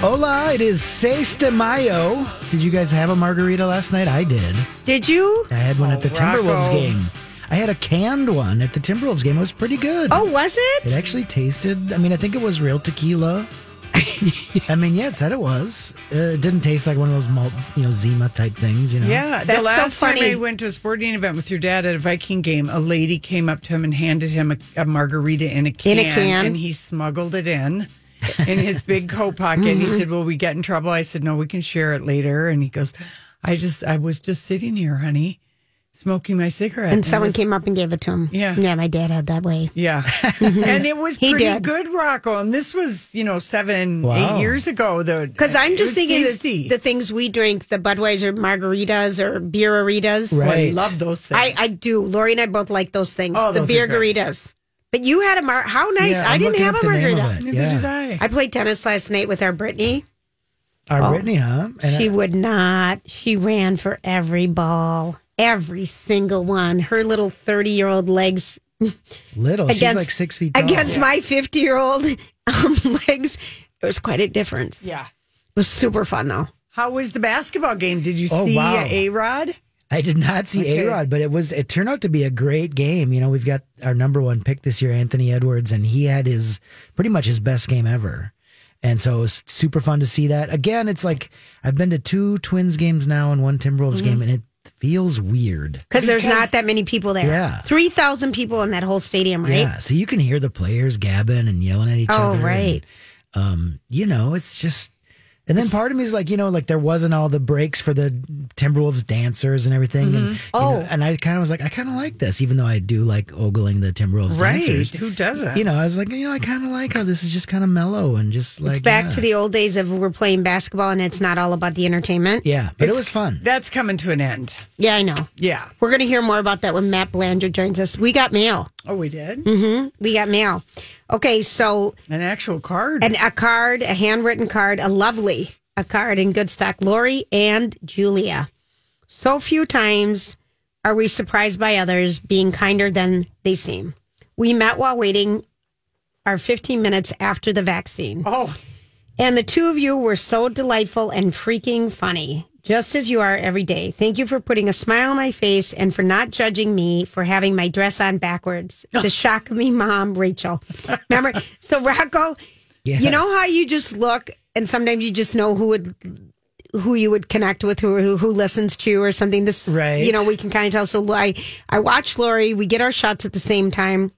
Hola, it is Seis de Mayo. Did you guys have a margarita last night? I did. Did you? I had one at the Rocco. Timberwolves game. I had a canned one at the Timberwolves game. It was pretty good. Oh, was It it? actually tasted, I mean, I think it was real tequila. I mean, yeah, it said it was. Uh, it didn't taste like one of those malt, you know, Zima type things, you know? Yeah, the That's so last time funny. I went to a sporting event with your dad at a Viking game, a lady came up to him and handed him a, a margarita in a can, In a can. and he smuggled it in in his big coat pocket. And he Mm-hmm. said, "Will we get in trouble?" I said, "No, we can share it later." And he goes, "I just, I was just sitting here, honey, smoking my cigarette, And someone this- came up and gave it to him. Yeah. Yeah, my dad had that way. Yeah, and it was pretty did. good, Rocco. And this was, you know, seven, Wow. eight years ago. Though, Because I'm just thinking the, the things we drink, the Budweiser margaritas or beeraritas. Oh, I Right. love those things. I, I do. Lori and I both like those things. Oh, the those are beer good. garitas. But you had a mar. How nice! Yeah, I I'm didn't looking have up a the name of margarita. it. Neither yeah. did I. I played tennis last night with our Brittany. Our Brittany, huh? And She would not. She ran for every ball, every single one. Her little 30 year old legs little. She's against like six feet tall. against my 50 year old um, legs. It was quite a difference. yeah. It was super fun though. How was the basketball game? Did you Oh, see wow. A Rod? I did not see Okay. A Rod, but it was it turned out to be a great game. You know, we've got our number one pick this year, Anthony Edwards, and he had his pretty much his best game ever. And so it was super fun to see that. Again, it's like I've been to two Twins games now and one Timberwolves Mm-hmm. game, and it feels weird. Because there's not that many people there. Yeah. 3,000 people in that whole stadium, right? Yeah, so you can hear the players gabbing and yelling at each Oh, other. Oh, right. And, um, you know, it's just. And then part of me is like, you know, like there wasn't all the breaks for the Timberwolves dancers and everything. And, mm-hmm. you Oh. know, and I kind of was like, I kind of like this, even though I do like ogling the Timberwolves dancers. Who doesn't? You know, I was like, you know, I kind of like how this is just kind of mellow and just like It's back yeah. to the old days of we're playing basketball and it's not all about the entertainment. yeah, but it was fun. That's coming to an end. Yeah, I know. Yeah. We're going to hear more about that when Matt Belanger joins us. We got mail. Oh, we did? Mm-hmm. We got mail. Okay, so An actual card. and a card, a handwritten card, a lovely a card in good stock. Lori and Julia. So few times are we surprised by others being kinder than they seem. We met while waiting our 15 minutes after the vaccine. oh, And the two of you were so delightful and freaking funny, just as you are every day. Thank you for putting a smile on my face and for not judging me for having my dress on backwards. The shock of me, mom, Rachel. Remember? So, Rocco, Yes. you know how you just look and sometimes you just know who would. Who you would connect with, who, who listens to you, or something. This, Right. You know, we can kind of tell. So I I watch Lori. We get our shots at the same time,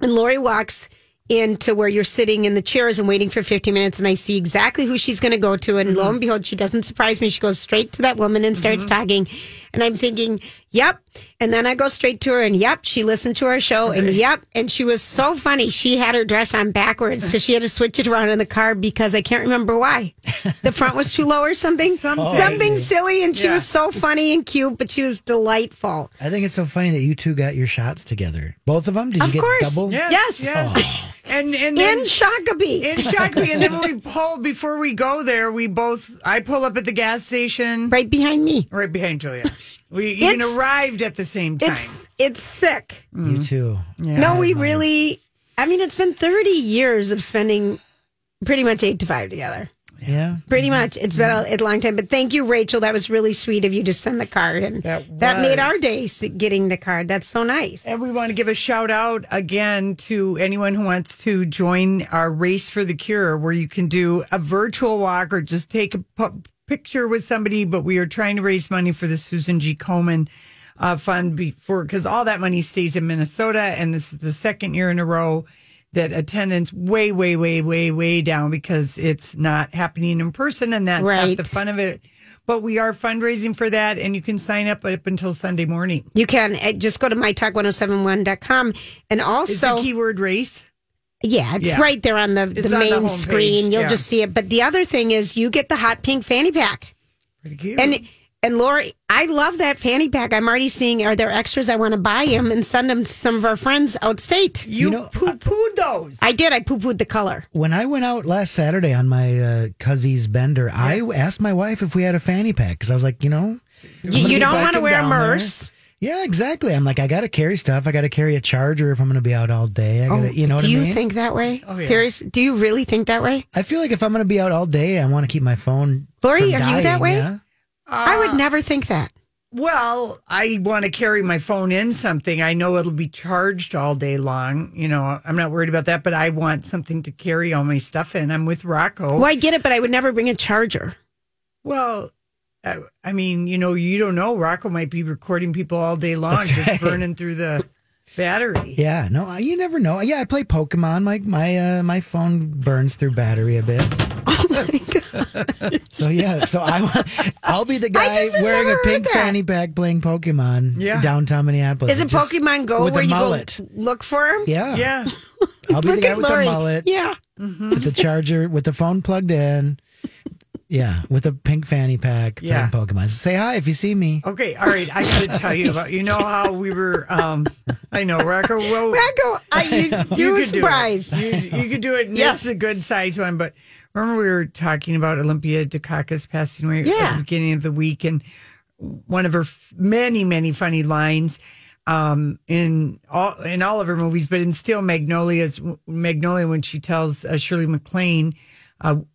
and Lori walks into where you're sitting in the chairs and waiting for 50 minutes and I see exactly who she's going to go to and Mm-hmm. lo and behold she doesn't surprise me she goes straight to that woman and starts talking and I'm thinking yep and then I go straight to her and yep she listened to our show and yep and she was so funny she had her dress on backwards because she had to switch it around in the car because I can't remember why the front was too low or something something, silly and she Yeah. was so funny and cute but she was delightful I think it's so funny that you two got your shots together. Both of them? Did Of you get course. double? yes. Yes. Yes. And, and then. in Shakopee in Shakopee, and then when we pull before we go there, we both I pull up at the gas station right behind me right behind Julia. We even It's- arrived at the same time. it's it's sick You mm. too. No, we really. I mean, it's been 30 years of spending pretty much eight to five together. Yeah. Pretty much. It's been a, a long time. But thank you, Rachel. That was really sweet of you to send the card. And That that, made our day getting the card. That's so nice. And we want to give a shout out again to anyone who wants to join our Race for the Cure, where you can do a virtual walk or just take a picture with somebody. But we are trying to raise money for the Susan G. Komen uh, Fund before, because all that money stays in Minnesota. And this is the second year in a row that attendance way, way, way, way, way down because it's not happening in person. And that's half Right. the fun of it. But we are fundraising for that, and you can sign up up until Sunday morning. You can uh, just go to mytalk1071.com. And also, the keyword race? Yeah, it's Yeah. right there on the, It's the on the main screen. You'll yeah. just see it. But the other thing is, you get the hot pink fanny pack. Pretty cute. And and Lori, I love that fanny pack. I'm already seeing are there extras? I want to buy them and send them to some of our friends outstate. you, You know, poo pooed those. I did. I poo pooed the color. When I went out last Saturday on my uh, Cuzzy's bender, I asked my wife if we had a fanny pack because I was like, you know, You, you don't want to wear a down there. merce. Yeah, exactly. I'm like, I got to carry stuff. I got to carry a charger if I'm going to be out all day. I got to, you know what Oh, Do I you mean? think that way? Oh, yeah. Serious? Do you really think that way? I feel like if I'm going to be out all day, I want to keep my phone. Lori, from are you that way? yeah? I would uh, never think that. Well, I want to carry my phone in something. I know it'll be charged all day long. You know, I'm not worried about that, but I want something to carry all my stuff in. I'm with Rocco. Well, I get it, but I would never bring a charger. Well, I, I mean, you know, you don't know. Rocco might be recording people all day long, That's just right. burning through the battery. Yeah, no, you never know. Yeah, I play Pokemon. My my uh, my phone burns through battery a bit. Oh my god! So yeah, so I I'll be the guy wearing a pink fanny pack playing Pokemon Yeah. downtown Minneapolis. Is it Just Pokemon Go with where a you mullet? go look for him? Yeah, Yeah. I'll be the guy at with Lori. the mullet, Yeah. with the charger, with the phone plugged in. Yeah, with a pink fanny pack Yeah. playing Pokemon. Say hi if you see me. Okay. All right. I got to tell you about. You know how we were. um I know Rocco. Well, Rocco, I, you, you were could do surprised. it. You, you could do it. And Yes. This is a good size one. But remember, we were talking about Olympia Dukakis passing away at the beginning of the week, and one of her f- many, many funny lines um, in all in all of her movies, but in Steel Magnolias, Magnolia, when she tells uh, Shirley MacLaine. Uh, pl-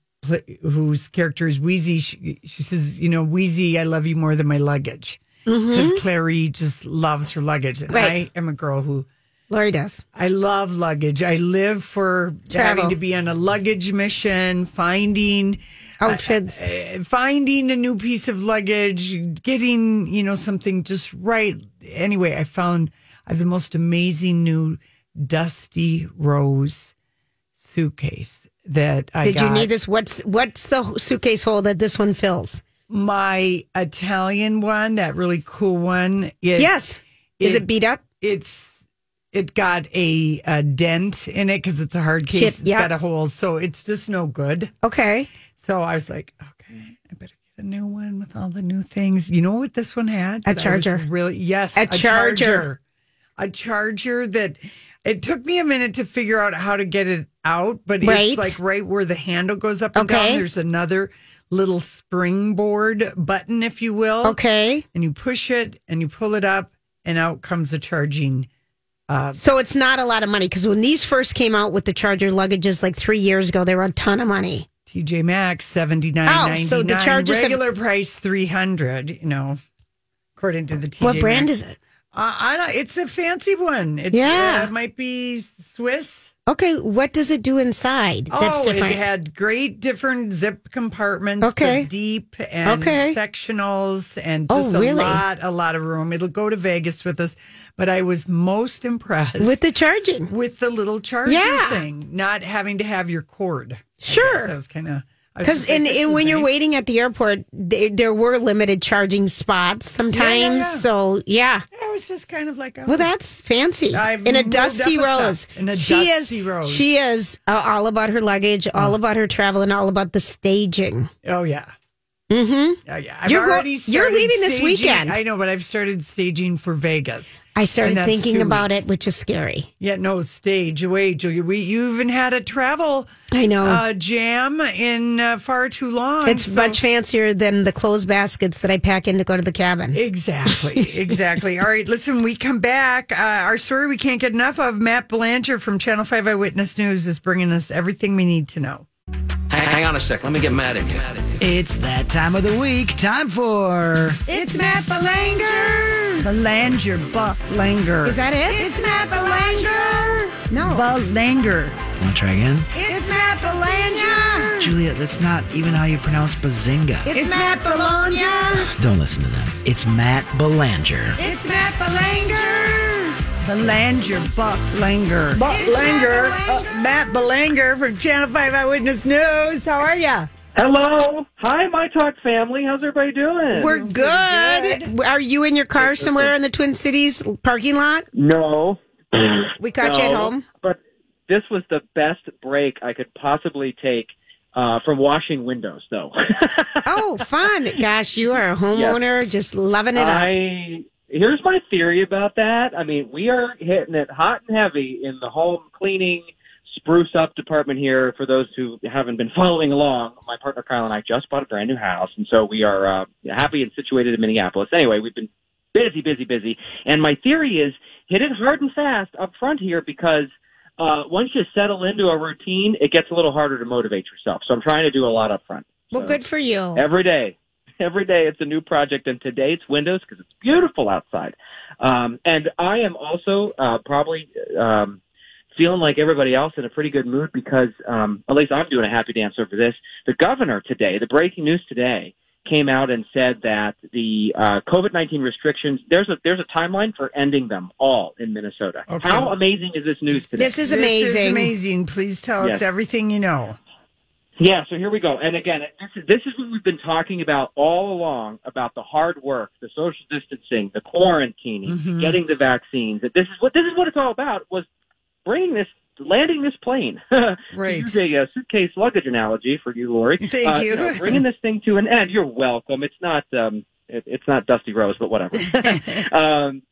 Whose character is Wheezy? She, she says, "You know, Wheezy, I love you more than my luggage." Because Clairee just loves her luggage, and Mm-hmm. Right. I am a girl who Lori does. I love luggage. I live for Travel. having to be on a luggage mission, finding Outfits. uh, finding a new piece of luggage, getting, you know, something just right. Anyway, I found I have the most amazing new dusty rose suitcase that I Did you need this? What's what's the suitcase hole that this one fills? my Italian one, that really cool one. It, yes. Is it- it beat up? it's it got a, a dent in it because it's a hard case. Hit- It's yeah. got a hole, so it's just no good. Okay. So I was like, okay, I better get a new one with all the new things. You know what this one had? A that I was charger. Really? Yes, A charger. A charger that it took me a minute to figure out how to get it out, but Right. it's like right where the handle goes up and down. There's another little springboard button, if you will Okay. and you push it and you pull it up and out comes the charging uh, So it's not a lot of money because when these first came out with the Charger luggages like three years ago, they were a ton of money. TJ Maxx seventy nine Oh, ninety nine. so the Chargers have- regular price three hundred. You know, according to the TJ. what brand Maxx. is it? Uh, I don't. It's a fancy one. It's, Yeah. uh, it might be Swiss. Okay. What does it do inside? That's oh, different. it had great different zip compartments. Okay. deep and Okay. sectionals, and Oh, just really? a lot, a lot of room. It'll go to Vegas with us. But I was most impressed with the charging. with the little charging Yeah. thing, not having to have your cord. Sure. That was kind of Because and, and when you're waiting at the airport, th- there were limited charging spots sometimes. yeah. So yeah, I was just kind of like, oh, well, that's fancy. I've in a dusty a rose. In a she dusty is, rose. She is uh, all about her luggage, all about her travel, and all about the staging. oh yeah. Mm-hmm. Yeah. You're go- you're leaving this weekend. I know, but I've started staging for Vegas. I started thinking about weeks. it, which is scary. Yeah, no stage. Wait, Julia, we you even had a travel I know. uh, jam in uh, far too long. it's so- much fancier than the clothes baskets that I pack in to go to the cabin. Exactly, exactly. All right, listen, we come back. Uh, our story we can't get enough of. Matt Belanger from Channel 5 Eyewitness News is bringing us everything we need to know. Hang, hang on a sec. Let me get mad at you. It's that time of the week. Time for It's Matt Belanger. Belanger, Belanger. Is that it? It's Matt Belanger. No. Belanger. Want to try again? It's Matt Belanger. Julia, that's not even how you pronounce bazinga. It's Matt Belanger. Don't listen to them. It's Matt Belanger. It's Matt Belanger. Belanger, Belanger. Belanger. Uh, Matt Belanger from Channel 5 Eyewitness News. How are you? Hello. Hi, My Talk family. How's everybody doing? We're good. Are you in your car somewhere in the Twin Cities parking lot? no. We caught you at home. But this was the best break I could possibly take uh, from washing windows, though. Oh, fun. Gosh, you are a homeowner, just loving it up. Here's my theory about that. I mean, we are hitting it hot and heavy in the home cleaning spruce up department here. For those who haven't been following along, my partner Kyle and I just bought a brand new house, and so we are uh, happy and situated in Minneapolis. Anyway, we've been busy, busy, busy, and my theory is hit it hard and fast up front here because. Uh, once you settle into a routine, it gets a little harder to motivate yourself. So I'm trying to do a lot up front. Well, So- good for you. every day. Every day it's a new project, and today it's windows because it's beautiful outside. Um, and I am also uh, probably um, feeling like everybody else in a pretty good mood because um, at least I'm doing a happy dance over this. The governor today, the breaking news today, came out and said that the uh, COVID nineteen restrictions there's a there's a timeline for ending them all in Minnesota. Okay. How amazing is this news today? This is This amazing. is amazing. Please tell us everything you know. Yeah, so here we go. And again, this is, this is what we've been talking about all along about the hard work, the social distancing, the quarantining, getting the vaccines. This is what this is what it's all about was bringing this landing this plane. Right. use a, uh, suitcase luggage analogy for you, Lori. Thank Uh, you. know, bringing this thing to an end. You're welcome. It's not um it, it's not Dusty Rose, but whatever. um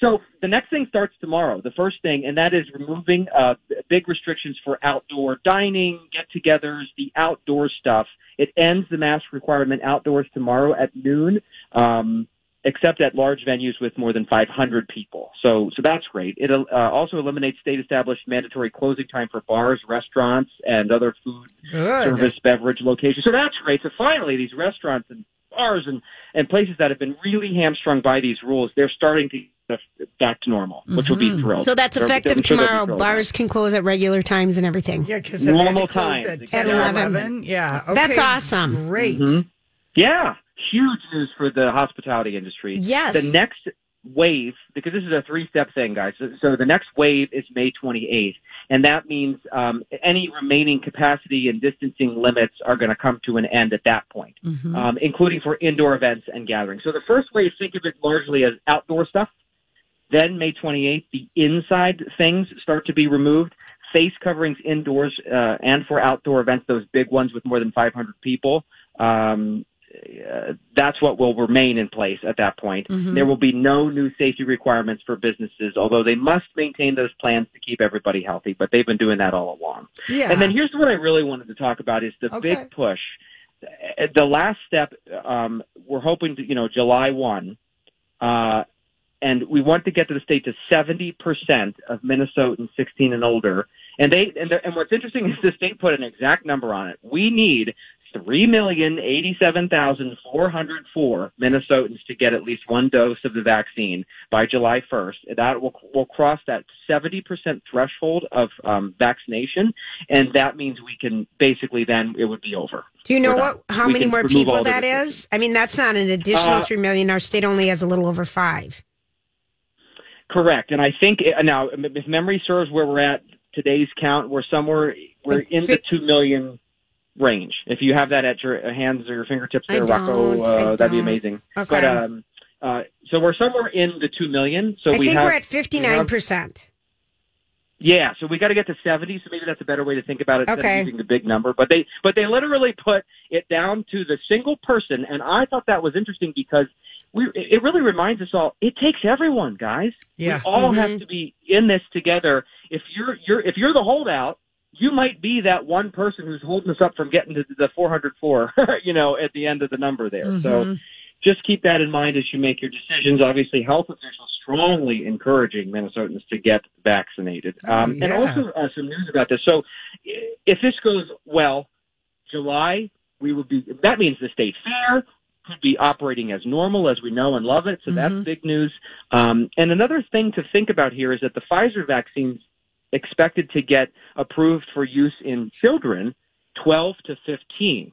so the next thing starts tomorrow. The first thing, and that is removing uh, big restrictions for outdoor dining, get-togethers, the outdoor stuff. It ends the mask requirement outdoors tomorrow at noon, um, except at large venues with more than 500 people. So, so that's great. It uh, also eliminates state-established mandatory closing time for bars, restaurants, and other food Good. service beverage locations. So that's great. So finally, these restaurants and bars and, and places that have been really hamstrung by these rules, they're starting to get back to normal, which will be thrilled. So that's They're- effective sure they'll tomorrow. thrilled. Bars can close at regular times and everything. Yeah, because Normal at times, At, exactly. 10 or At 11. 11. Yeah. Okay. That's awesome. Great. Mhm. Yeah, huge news for the hospitality industry. Yes. The next wave, because this is a three-step thing, guys. So, so the next wave is May 28th, and that means um, any remaining capacity and distancing limits are going to come to an end at that point, Mm-hmm. um, including for indoor events and gatherings. So the first wave, think of it largely as outdoor stuff. Then May 28th, the inside things start to be removed. Face coverings indoors uh, and for outdoor events, those big ones with more than 500 people. Um, uh, that's what will remain in place at that point. There will be no new safety requirements for businesses, although they must maintain those plans to keep everybody healthy. But they've been doing that all along. Yeah. And then here's what I really wanted to talk about is the Okay. big push. The last step, um, we're hoping to, you know, July 1, uh, and we want to get to the state to 70% of Minnesotans 16 and older. And they, and, the, and what's interesting is the state put an exact number on it. We need 3,087,404 Minnesotans to get at least one dose of the vaccine by July 1st. That will, will cross that 70% threshold of um, vaccination, and that means we can basically then it would be over. Do you know We're what? done. How We many more people that is? I mean, that's not an additional Uh, three million. Our state only has a little over five. Correct, and I think uh, now, if memory serves, where we're at today's count, we're somewhere we're in the two million range. If you have that at your hands or your fingertips, there, Rocco, uh, that'd be amazing. Okay. But um, uh, so we're somewhere in the two million. So I we think have, we're at fifty nine percent. Yeah, so we got to get to seventy. So maybe that's a better way to think about it. Okay. using the big number, but they but they literally put it down to the single person, and I thought that was interesting because we it it really reminds us all. It takes everyone, guys. Yeah. We all Mm-hmm. have to be in this together. If you're you're if you're the holdout, you might be that one person who's holding us up from getting to the 404. you know, at the end of the number there. Mm-hmm. So just keep that in mind as you make your decisions. Obviously, health officials strongly encouraging Minnesotans to get vaccinated. Um, And also uh, some news about this. So if this goes well, July we will be. That means the state fair could be operating as normal as we know and love it. So that's big news. Um, and another thing to think about here is that the Pfizer vaccine's expected to get approved for use in children 12 to 15.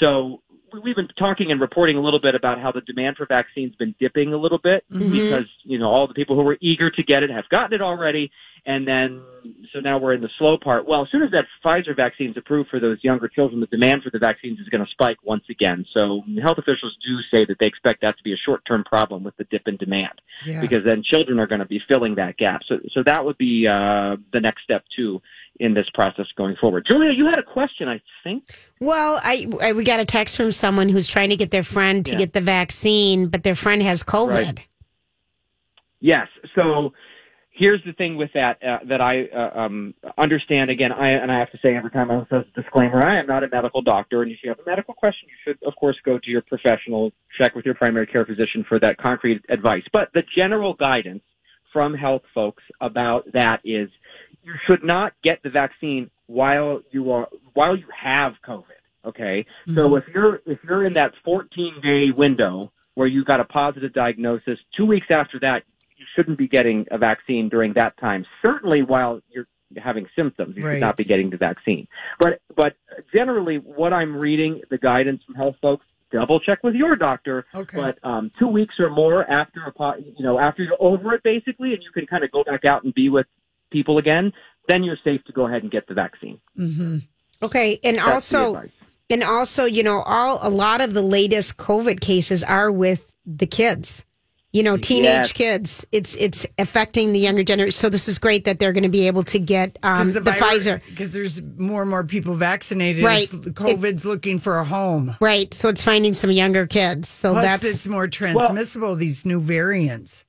So we've been talking and reporting a little bit about how the demand for vaccines been dipping a little bit because you know all the people who were eager to get it have gotten it already, and then so now we're in the slow part. Well, as soon as that Pfizer vaccine is approved for those younger children, the demand for the vaccines is going to spike once again. So health officials do say that they expect that to be a short-term problem with the dip in demand Yeah. because then children are going to be filling that gap. So so that would be uh, the next step too in this process going forward. Julia, you had a question, I think. Well, I, I we got a text from someone who's trying to get their friend to Yeah. get the vaccine, but their friend has COVID. Right. Yes. So here's the thing with that uh, that I uh, um, understand. Again, I and I have to say every time I say a disclaimer, I am not a medical doctor, and if you have a medical question, you should of course go to your professional, check with your primary care physician for that concrete advice. But the general guidance from health folks about that is you should not get the vaccine while you are while you have COVID. Okay, so if you're if you're in that 14 day window where you got a positive diagnosis, two weeks after that, you shouldn't be getting a vaccine during that time. Certainly, while you're having symptoms, you Right. should not be getting the vaccine. But but generally, what I'm reading, the guidance from health folks, double check with your doctor. Okay. But um, two weeks or more after a po- you know after you're over it, basically, and you can kind of go back out and be with people again, then you're safe to go ahead and get the vaccine. Okay, and That's also, and also, you know, all a lot of the latest COVID cases are with the kids. You know, teenage Yes. kids. It's it's affecting the younger generation. So this is great that they're going to be able to get um, the, Pfizer. because there's more and more people vaccinated. Right. It's- COVID's looking for a home. Right. So it's finding some younger kids. So Plus, that's it's more transmissible. these new variants.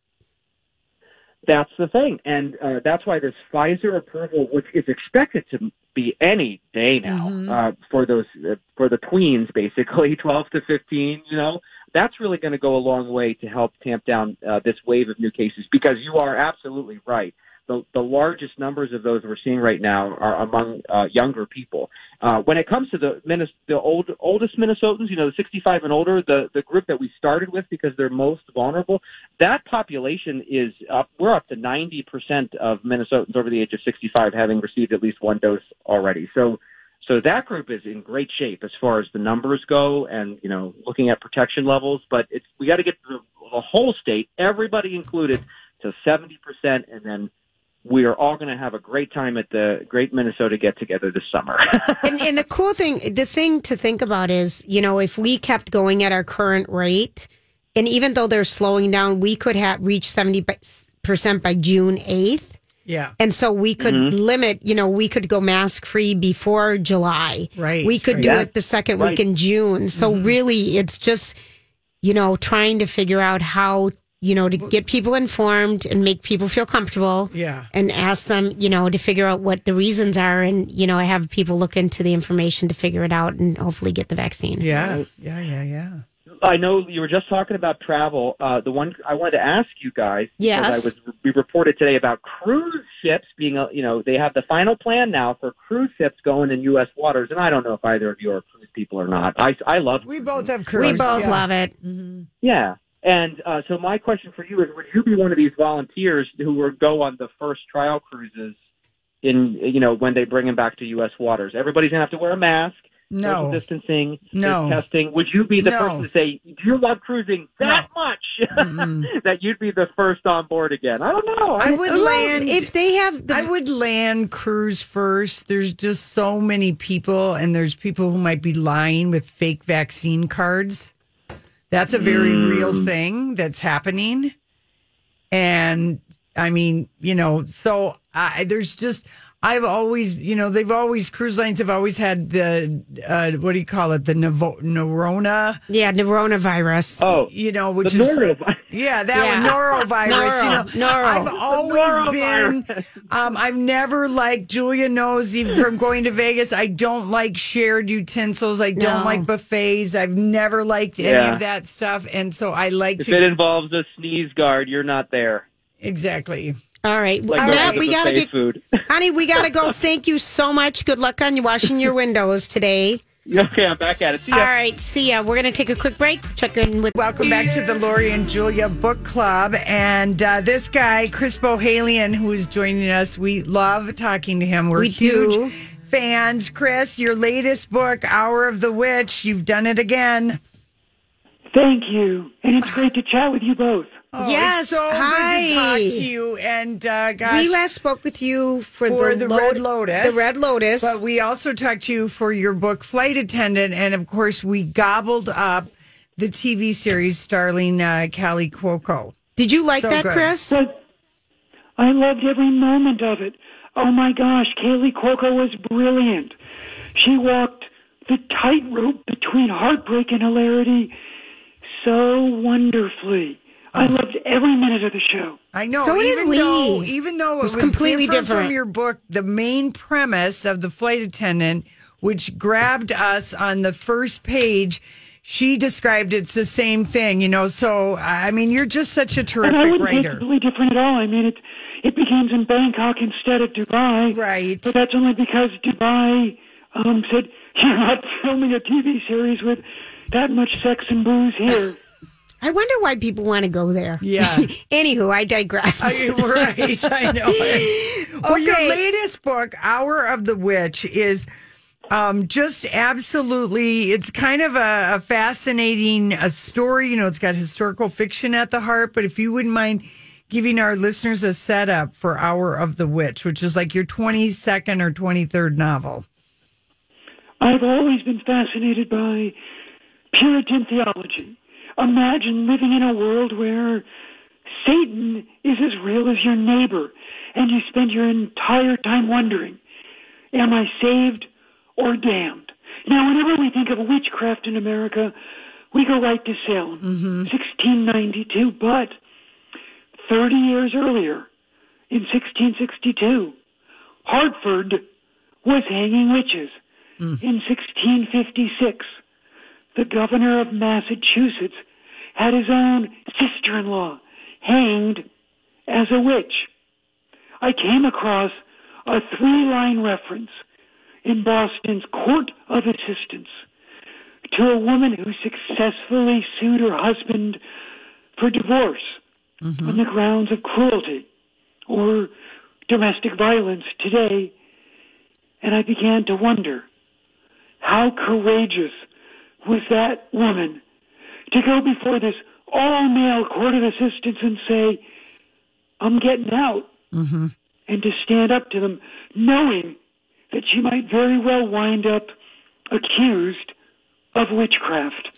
That's the thing, and uh, that's why this Pfizer approval, which is expected to be any day now uh, for those uh, for the tweens, basically twelve to fifteen, you know, that's really going to go a long way to help tamp down uh, this wave of new cases. Because you are absolutely right. The, the largest numbers of those we're seeing right now are among uh, younger people. Uh, when it comes to the Minnes- the old oldest Minnesotans, you know, the 65 and older, the the group that we started with because they're most vulnerable, that population is up. We're up to 90 percent of Minnesotans over the age of 65 having received at least one dose already. So. So that group is in great shape as far as the numbers go, and you know, looking at protection levels. But it's we got to get the, the whole state, everybody included, to 70 percent, and then we are all going to have a great time at the Great Minnesota Get Together this summer. and, and the cool thing, the thing to think about is, you know, if we kept going at our current rate, and even though they're slowing down, we could have reached seventy percent by June eighth. Yeah. And so we could mm-hmm. limit, you know, we could go mask free before July. Right, We could right. do Yeah. it the second Right. week in June. So mm-hmm. really, it's just, you know, trying to figure out how, you know, to get people informed and make people feel comfortable. Yeah. And ask them, you know, to figure out what the reasons are. And, you know, I have people look into the information to figure it out and hopefully get the vaccine. Yeah. Yeah. Yeah. Yeah. I know you were just talking about travel. Uh, the one I wanted to ask you guys, Yes. because I was we reported today about cruise ships being, uh, you know, they have the final plan now for cruise ships going in U.S. waters, and I don't know if either of you are cruise people or not. I I love We both have cruise. We both yeah. love it. mhm Yeah. And uh, so my question for you is, would you be one of these volunteers who would go on the first trial cruises in, you know, when they bring them back to U.S. waters? Everybody's gonna have to wear a mask. No. social distancing, No. testing. Would you be the No. person to say, "Do you love cruising that much that you'd be the first on board again"? I don't know. I would land if they have the I would land cruise first. There's just so many people, and there's people who might be lying with fake vaccine cards. That's a very real mm. thing that's happening. And I mean, you know, so I, there's just, I've always, you know, they've always, cruise lines have always had the, uh, what do you call it? The Nevo- Neurona, yeah coronavirus. Oh, you know, which the is. norovirus. Yeah, that Yeah. one, norovirus. you know, Noro, noro. I've always been. Um, I've never liked. Julia knows even from going to Vegas. I don't like shared utensils. I don't No. like buffets. I've never liked any Yeah. of that stuff, and so I like If to it involves a sneeze guard, you're not there. exactly. All right, Like Matt, we gotta get, food. honey, we gotta go. Thank you so much. Good luck on you washing your windows today. okay, I'm back at it. See ya. All right, see ya. We're gonna take a quick break. Check in with. Welcome back to the Lori and Julia Book Club. And uh, this guy, Chris Bohjalian, who is joining us, we love talking to him. We're We huge do. fans. Chris, your latest book, Hour of the Witch, you've done it again. Thank you. And it's great to chat with you both. Oh, Yes, it's so hi. good to talk to you. And uh, gosh, We last spoke with you for, for the, the, Lo- Red Lotus. The Red Lotus. But we also talked to you for your book, Flight Attendant. And of course, we gobbled up the TV series starring uh, Callie Cuoco. Did you like So that, good. Chris? But I loved every moment of it. Oh my gosh, Kaley Cuoco was brilliant. She walked the tightrope between heartbreak and hilarity so wonderfully. I loved every minute of the show. I know. So did even we. though, even though it It was was, completely different, different. from your book, the main premise of the flight attendant, which grabbed us on the first page, she described it's the same thing. You know, so I mean, you're just such a And I terrific wouldn't say it's writer. completely different at all. I mean, it it begins in Bangkok instead of Dubai. Right. But that's only because Dubai um, said you're not filming a TV series with that much sex and booze here. I wonder why people want to go there. Yeah. Anywho, I digress. I- right, I know. it. Well, your latest book, Hour of the Witch, is um, just absolutely. It's kind of a, a fascinating a story. You know, it's got historical fiction at the heart. But if you wouldn't mind giving our listeners a setup for Hour of the Witch, which is like your twenty second or twenty third novel. I've always been fascinated by Puritan theology. Imagine living in a world where Satan is as real as your neighbor, and you spend your entire time wondering, am I saved or damned? Now, whenever we think of witchcraft in America, we go right to Salem, mm-hmm. 1692, but 30 years earlier, in 1662, Hartford was hanging witches. Mm. In 1656, the governor of Massachusetts had his own sister in law hanged as a witch. I came across a three line reference in Boston's Court of Assistants to a woman who successfully sued her husband for divorce mm-hmm. on the grounds of cruelty or domestic violence today. And I began to wonder how courageous was that woman to go before this all male court of assistants and say, I'm getting out, and to stand up to them, knowing that she might very well wind up accused of witchcraft.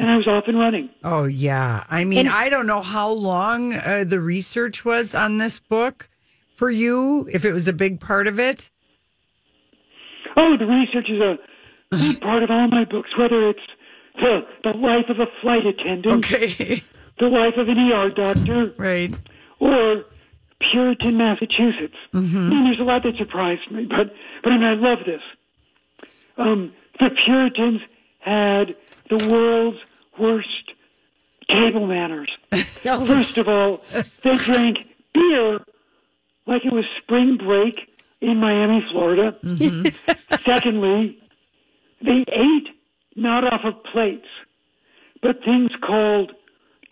And I was off and running. Oh yeah, I mean, I don't know how long uh, the research was on this book for you. If it was a big part of it. Oh, the research is a big part of all my books, whether it's the, the life of a flight attendant, Okay. the life of an ER doctor, right. or Puritan, Massachusetts. Mm-hmm. I mean, there's a lot that surprised me, but but I mean, I love this. Um, the Puritans had the world's worst table manners. First of all, they drank beer like it was spring break in Miami, Florida. Secondly, they ate not off of plates, but things called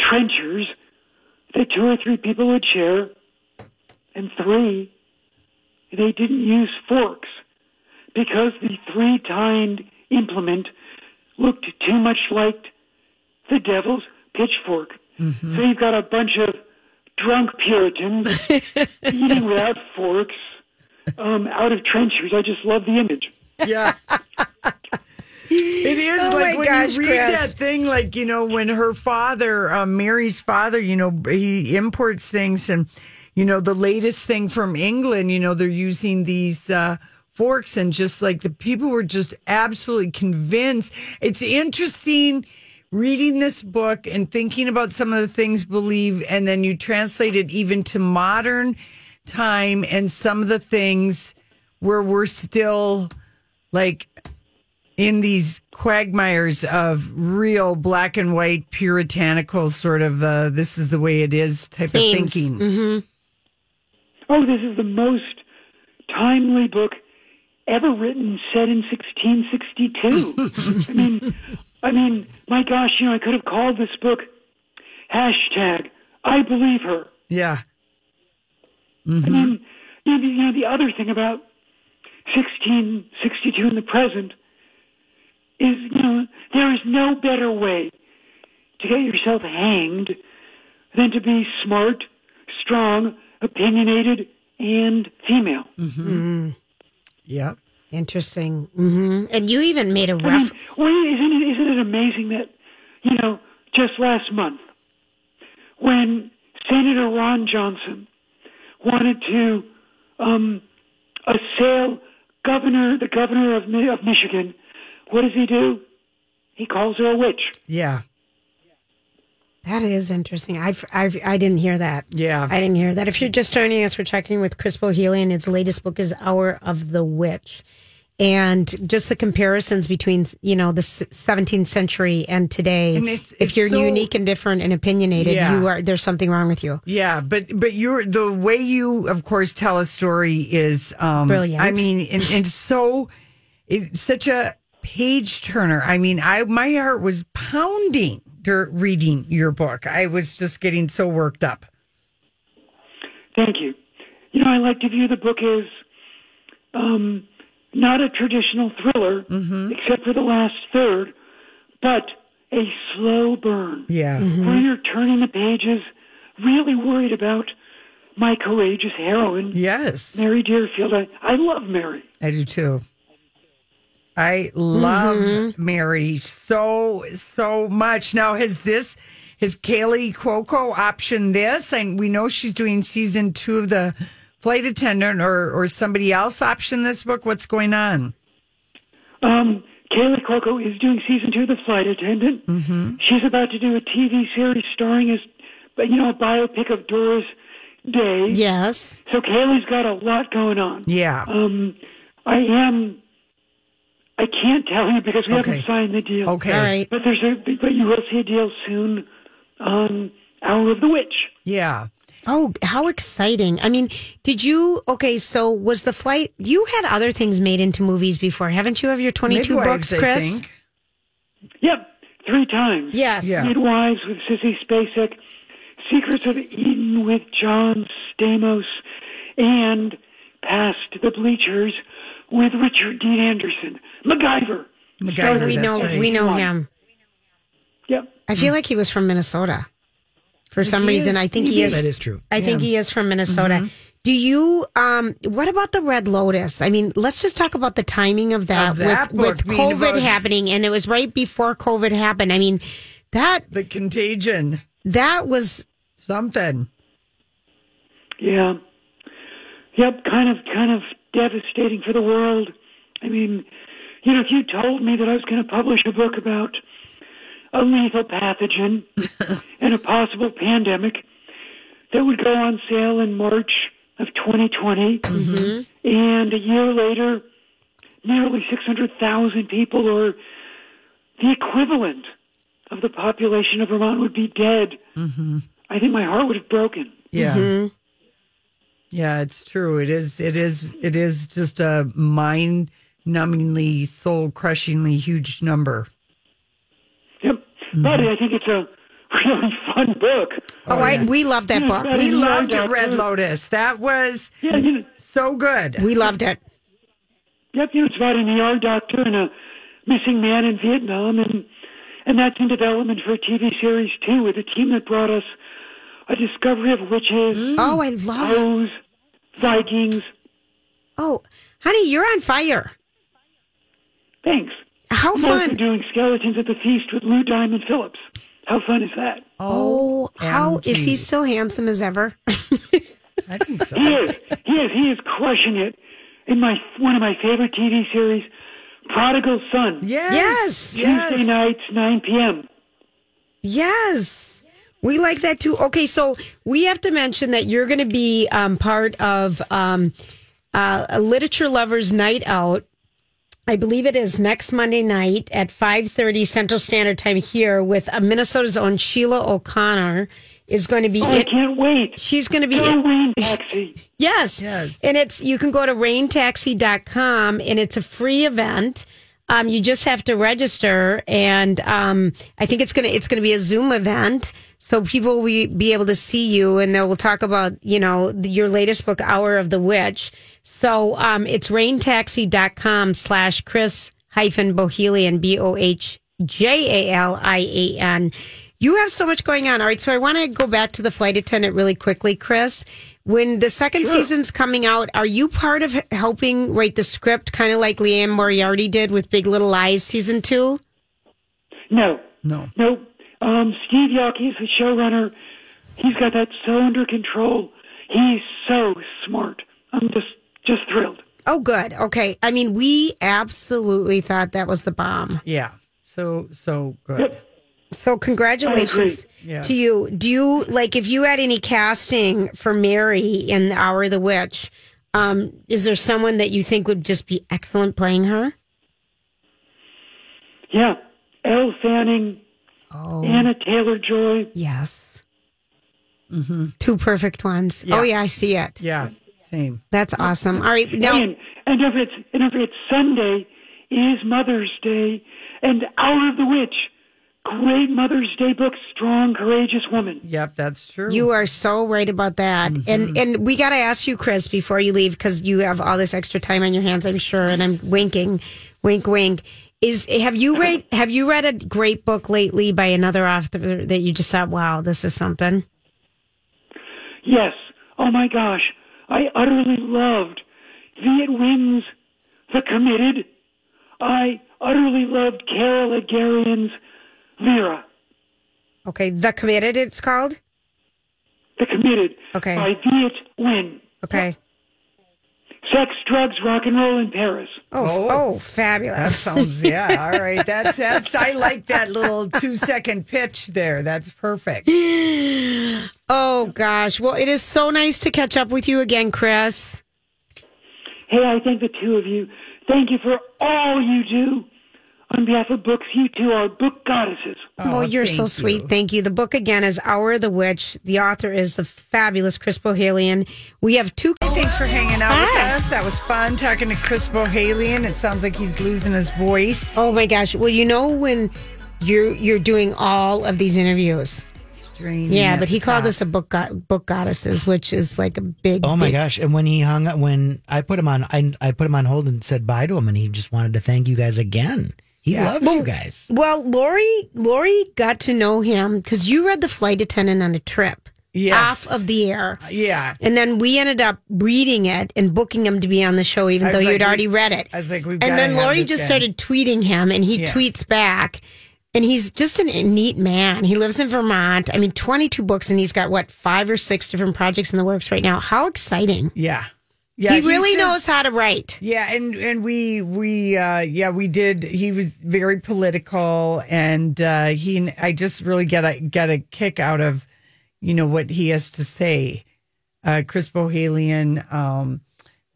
trenchers that two or three people would share. And three, they didn't use forks because the three tined implement looked too much like the devil's pitchfork. So you've got a bunch of drunk Puritans eating without forks um, out of trenchers. I just love the image. Yeah. It is Oh like when gosh, you read Chris. that thing, like, you know, when her father, um, Mary's father, you know, he imports things and, you know, the latest thing from England, you know, they're using these uh, forks and just like the people were just absolutely convinced. It's interesting reading this book and thinking about some of the things believe, and then you translate it even to modern time and some of the things where we're still like in these quagmires of real black and white puritanical sort of uh, this is the way it is type Themes. of thinking. Mm-hmm. Oh, this is the most timely book ever written, set in 1662. I mean, I mean, my gosh, you know, I could have called this book hashtag I believe her. Yeah. I mean, you know, the, you know, the other thing about 1662 in the present is, you know, there is no better way to get yourself hanged than to be smart, strong, opinionated, and female. Mm-hmm. Yep. Interesting. hmm And you even made a I mean, ref. well, isn't it, isn't it amazing that, you know, just last month, when Senator Ron Johnson wanted to um, assail governor, the governor of, of Michigan, what does he do? He calls her a witch. Yeah. That is interesting. I've, I've, I didn't hear that. Yeah. I didn't hear that. If you're just joining us, we're checking with Chris Bohjalian. His latest book is Hour of the Witch. And just the comparisons between, you know, the 17th century and today. And it's- if it's you're so- unique and different and opinionated, Yeah. you are, there's something wrong with you. Yeah, but but you're the way you, of course, tell a story is um, Brilliant. I mean, and, and so it's such a page turner. I mean, I my heart was pounding during reading your book. I was just getting so worked up. Thank you. You know, I like to view the book as um, not a traditional thriller, except for the last third, but a slow burn. Yeah. Where you're turning the pages, really worried about my courageous heroine, Yes, Mary Deerfield. I, I love Mary. I do too. I love Mm-hmm. Mary so so much. Now, has this has Kaley Cuoco optioned this? And we know she's doing season two of the flight attendant, or or somebody else optioned this book. What's going on? Um, Kaley Cuoco is doing season two of The Flight Attendant. Mm-hmm. She's about to do a TV series starring as, but you know, a biopic of Doris Day. Yes. So Kaley's got a lot going on. Yeah. Um, I am. I can't tell you because we Okay. haven't signed the deal. Okay. All right. But there's a. But you will see a deal soon on Hour of the Witch. Yeah. Oh, how exciting. I mean, did you, okay, so was the flight, you had other things made into movies before, haven't you, of your 22 Midwives, books, I Chris? think. Yep, three times. Yes. Yeah. Midwives with Sissy Spacek, Secrets of Eden with John Stamos, and Past the Bleachers with Richard Dean Anderson. MacGyver. MacGyver, we that's know, right. we know him. Yep. I feel like he was from Minnesota. For some reason, is. I think He he is. That is true. I think he is from Minnesota. Do you? Um, what about the Red Lotus? I mean, let's just talk about the timing of that, Of that with with COVID about- happening, and it was right before COVID happened. I mean, that The contagion. that was Something. Yeah. Yep, kind of kind of devastating for the world. I mean, you know, if you told me that I was going to publish a book about a lethal pathogen and a possible pandemic that would go on sale in March of 2020, mm-hmm. and a year later, nearly 600,000 people, or the equivalent of the population of Vermont, would be dead, mm-hmm. I think my heart would have broken. Yeah. Mm-hmm. Yeah, it's true. It is it is it is just a mind numbingly, soul crushingly huge number. Yep. But I think it's a really fun book. oh, I we loved that Yeah, book. We loved it, Doctor. Red Lotus. That was Yeah, you know, so good. We loved it. yep, you know, it's about an ER doctor and a missing man in Vietnam, and and that's in development for a TV series too, with a team that brought us a discovery of witches. Oh, I love- Hoes, Vikings. Oh, honey, you're on fire. Thanks. How I'm also fun. doing skeletons at the feast with Lou Diamond Phillips. How fun is that? Oh, oh how is he still handsome as ever? I think so. He is. He is. He is crushing it in my one of my favorite TV series, Prodigal Son. Yes. Yes. Tuesday Yes. nights, 9 p.m. Yes. We like that too. Okay, so we have to mention that you're going to be um, part of um, uh, a literature lovers night out. I believe it is next Monday night at 5:30 Central Standard Time here with uh, Minnesota's own Sheila O'Connor is going to be Oh, I can't wait. She's going to be Go in- Rain Taxi. Yes. Yes. And it's you can go to raintaxi.com and it's a free event. Um, you just have to register and um, I think it's gonna it's gonna be a Zoom event. So people will be- able to see you and they will talk about, you know, your latest book, Hour of the Witch. So um, it's raintaxi.com slash Chris hyphen Bohjalian, B O H J A L I A N. You have so much going on. All right. So I want to go back to the flight attendant really quickly, Chris. When the second season's coming out, are you part of helping write the script, kind of like Liane Moriarty did with Big Little Lies season two? No. No. No. Um, Steve Yockey is the showrunner. He's got that so under control. He's so smart. I'm just just thrilled. Oh, good. Okay. I mean, we absolutely thought that was the bomb. Yeah. So so good. So congratulations Yeah. to you. Do you like if you had any casting for Mary in The Hour of the Witch? Um, is there someone that you think would just be excellent playing her? Yeah. Elle Fanning, Oh. Anya Taylor-Joy. Yes. Mm-hmm. Two perfect ones. Yeah. Oh yeah, I see it. Yeah. Same. That's awesome. All right, now and, and if it's and if it's Sunday, is Mother's Day, and Hour of the Witch. Great Mother's Day book, strong, courageous woman. Yep, that's true. You are so right about that. Mm-hmm. And and we got to ask you, Chris, before you leave, because you have all this extra time on your hands, I'm sure. And I'm winking, wink, wink. Is have you read have you read a great book lately by another author that you just thought, wow, this is something? Yes. Oh my gosh. I utterly loved Viet Nguyen's, The Committed. I utterly loved Carol Edgarian's Vera. Okay, The Committed. It's called. The Committed. Okay. By Viet Nguyen. Okay. Sex, drugs, rock and roll in Paris. Oh, oh, oh, fabulous. That sounds yeah. All right. That's that's I like that little two second pitch there. That's perfect. Oh gosh. Well, it is so nice to catch up with you again, Chris. Hey, I thank the two of you. Thank you for all you do. On behalf of books, you two are book goddesses. Oh, well, you're so sweet. Thank you. The book again is Hour of the Witch. The author is the fabulous Chris Bohjalian. We have two. Oh, thanks for hanging out with us. That was fun talking to Chris Bohjalian. It sounds like he's losing his voice. Oh my gosh. Well, you know when you're you're doing all of these interviews. Dreaming Yeah, but he the called top. us a book go- book goddesses, which is like a big. Oh my big- gosh! And when he hung up, when I put him on, I, I put him on hold and said bye to him, and he just wanted to thank you guys again. He Yeah. loves Well- you guys. Well, Lori, Lori got to know him because you read the flight attendant on a trip Yes. off of the air. Uh, yeah. And then we ended up reading it and booking him to be on the show, even though was you'd like, already read it. I was like, we've and then Lori just guy. started tweeting him, and he Yeah. tweets back. And he's just a neat man. He lives in Vermont. I mean, 22 books, and he's got what, five or six different projects in the works right now. How exciting. Yeah. Yeah, he really just- knows how to write. Yeah, and and we we uh yeah we did. He was very political, and uh he I just really get a get a kick out of you know what he has to say. Uh Chris Bohjalian, um,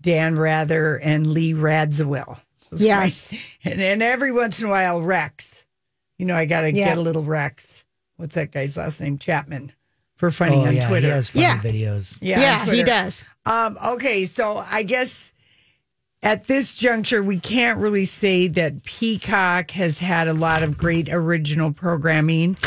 Dan Rather, and Lee Radziwill. Yes. guys. and and every once in a while Rex. You know, I got to Yeah. get a little Rex. What's that guy's last name? Chapman. For funny oh on yeah, Twitter. he has funny Yeah. videos. Yeah, Yeah, he does. Um, okay, so I guess at this juncture, we can't really say that Peacock has had a lot of great original programming,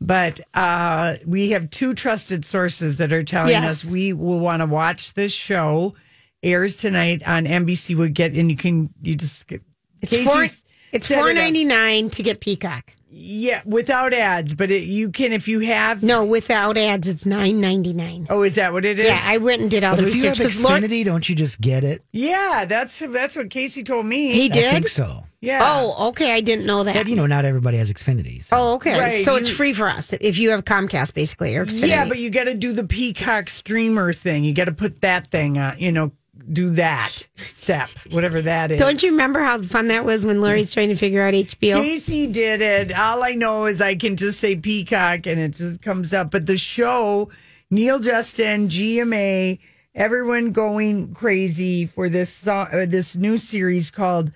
but uh, we have two trusted sources that are telling Yes. us we will want to watch this show. Airs tonight on NBC. Would get and you can you just get It's four- It's Set it up. four ninety nine to get Peacock. Yeah, without ads, but it, you can if you have. No, without ads, it's nine ninety nine. Oh, is that what it is? Yeah, I went and did all But the if you have research because Lord, Xfinity, don't you just get it? Yeah, that's that's what Casey told me. he did. I did. think so. Yeah. Oh, okay. I didn't know that. But you know, not everybody has Xfinity. so- oh, okay. Right, so it's free for us if you have Comcast, basically, or Xfinity. Yeah, but you got to do the Peacock streamer thing. You got to put that thing on. You know, do that step, whatever that is. Don't you remember how fun that was when Lori's trying to figure out HBO? Casey did it. All I know is I can just say Peacock and it just comes up. But the show, Neal Justin, GMA, everyone going crazy for this song, uh, this new series called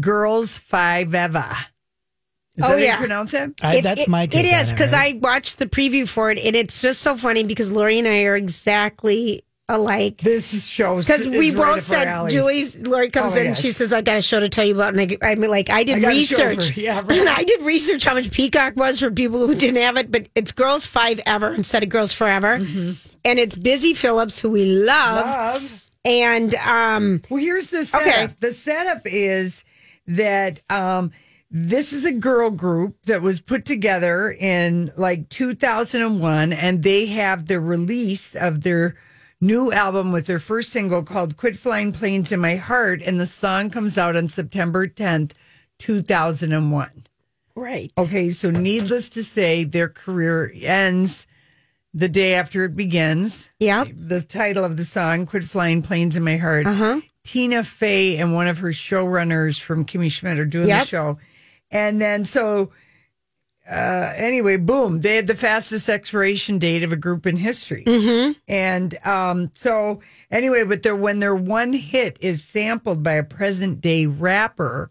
Girls Five Eva. Is Oh, that how yeah. you pronounce it? I, It- that's it- my take It because right? I watched the preview for it, and it's just so funny because Lori and I are exactly alike. This is show Because we both said, Julie's, Lori comes Oh in, gosh. she says, I got a show to tell you about. And I, I mean, like, I did I got a show research. for- yeah, right. And I did research how much Peacock was for people who didn't have it, but it's Girls Five Ever instead of Girls Forever. Mm-hmm. And it's Busy Phillips, who we love. Love. And, um, Well, here's the setup. Okay. The setup is that um, this is a girl group that was put together in like 2001, and they have the release of their new album with their first single called Quit Flying Planes in My Heart, and the song comes out on September 10th, 2001. right. Okay, so needless to say, their career ends the day after it begins. Yeah. The title of the song, Quit Flying Planes in My Heart. Uh-huh. Tina Fey and one of her showrunners from Kimmy Schmidt are doing Yep. the show. And then so uh anyway, boom, they had the fastest expiration date of a group in history. Mm-hmm. And um so anyway, but their when their one hit is sampled by a present day rapper,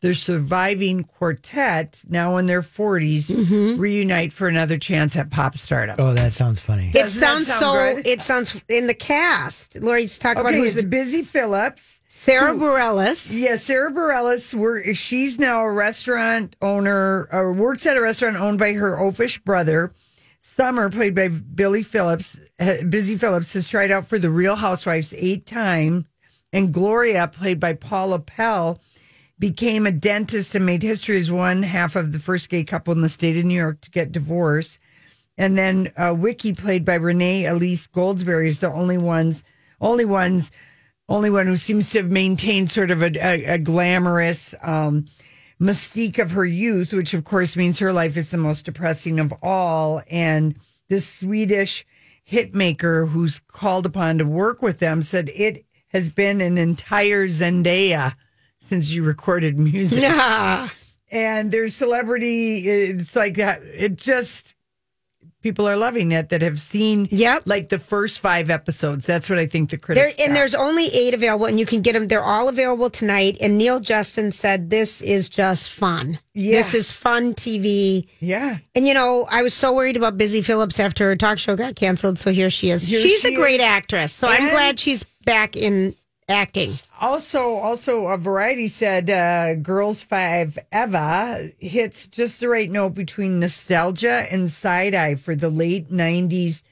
their surviving quartet, now in their 40s, Mm-hmm. reunite for another chance at pop stardom. Oh, that sounds funny. It Doesn't that sounds sound so, good? it sounds in the cast. Lori's talking about who's the Busy Phillips. Sara Bareilles. Yeah, Sara Bareilles. We're, she's now a restaurant owner, or works at a restaurant owned by her oafish brother. Summer, played by Billy Phillips, uh, Busy Phillips, has tried out for the Real Housewives eight times, and Gloria, played by Paula Pell, became a dentist and made history as one half of the first gay couple in the state of New York to get divorced. And then uh, Wickie, played by Renee Elise Goldsberry, is the only ones, only ones, only one who seems to have maintained sort of a, a, a glamorous um, mystique of her youth, which of course means her life is the most depressing of all. And this Swedish hitmaker who's called upon to work with them said it has been an entire Zendaya since you recorded music Nah. and there's celebrity it's like that it just people are loving it that have seen Yep. like the first five episodes that's what i think the There, critics and got. there's only eight available, and you can get them. They're all available tonight. And Neal Justin said this is just fun. Yeah. This is fun TV. yeah And you know, I was so worried about Busy Phillips after her talk show got canceled. So here she is. Here she's she a great is. actress. So I'm glad she's back in acting. Also also a variety said uh girls five eva hits just the right note between nostalgia and side-eye for the late 90s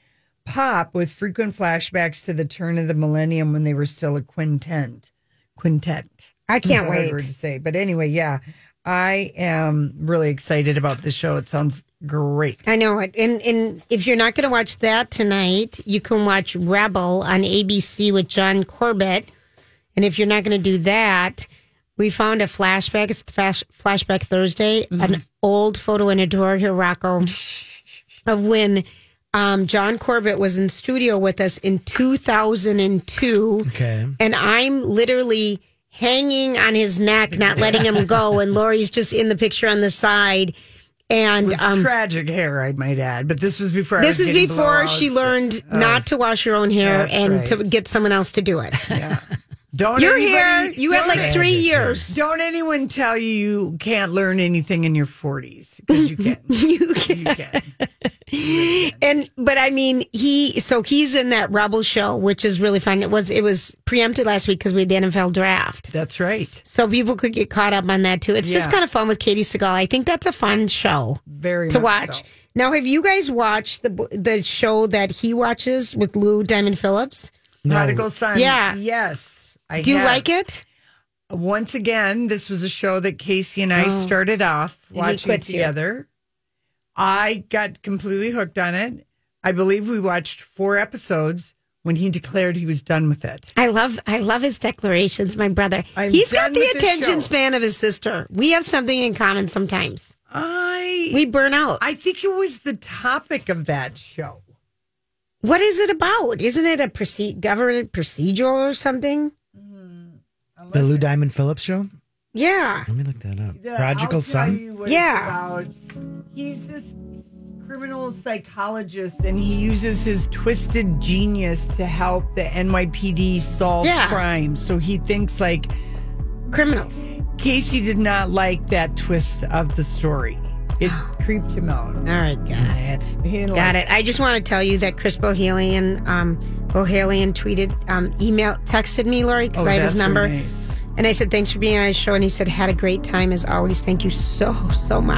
pop with frequent flashbacks to the turn of the millennium when they were still a quintet quintet I can't It's a hard wait. word to say. But anyway, yeah, I am really excited about the show. It sounds great. I know it. And and if you're not going to watch that tonight, you can watch Rebel on ABC with John Corbett. And if you're not going to do that, we found a flashback. It's the flash, flashback Thursday, an old photo in a drawer here, Rocco, of when um, John Corbett was in studio with us in 2002. Okay. And I'm literally hanging on his neck, not letting him go. And Lori's just in the picture on the side. And um, tragic hair, I might add. But this was before. I this was is before blowouts. she learned not to wash her own hair and right. to get someone else to do it. Don't Your anybody- hair, you had like three years. Don't anyone tell you you can't learn anything in your forties because you can. You you can. And but I mean, he so he's in that Rebel show, which is really fun. It was it was preempted last week because we had the NFL draft, That's right. so people could get caught up on that too. It's just kind of fun with Katey Sagal. I think that's a fun show Very to watch. so. Now, have you guys watched the the show that he watches with Lou Diamond Phillips? Prodigal son. Yeah. Yes. I Do you have. like it? once again, this was a show that Casey and I Oh. started off And watching quits you. together. I got completely hooked on it. I believe we watched four episodes when he declared he was done with it. I love I love his declarations, my brother. I'm He's got the attention span of his sister. We have something in common sometimes. I We burn out. I think it was the topic of that show. What is it about? Isn't it a proce- government procedural or something? The Lou Diamond Phillips show? Yeah. Let me look that up. Yeah, Prodigal Son? you what it's Yeah. He's this criminal psychologist and he uses his twisted genius to help the NYPD solve Yeah. crimes. So he thinks like Criminals. Casey did not like that twist of the story. It creeped him out. All right, got it. He didn't Got like it. I just want to tell you that Chris Bohjalian, um, Bohjalian tweeted, um, email, texted me, Lori, because Oh, I have his that's number. nice. And I said, thanks for being on his show. And he said, had a great time as always. Thank you so, so much.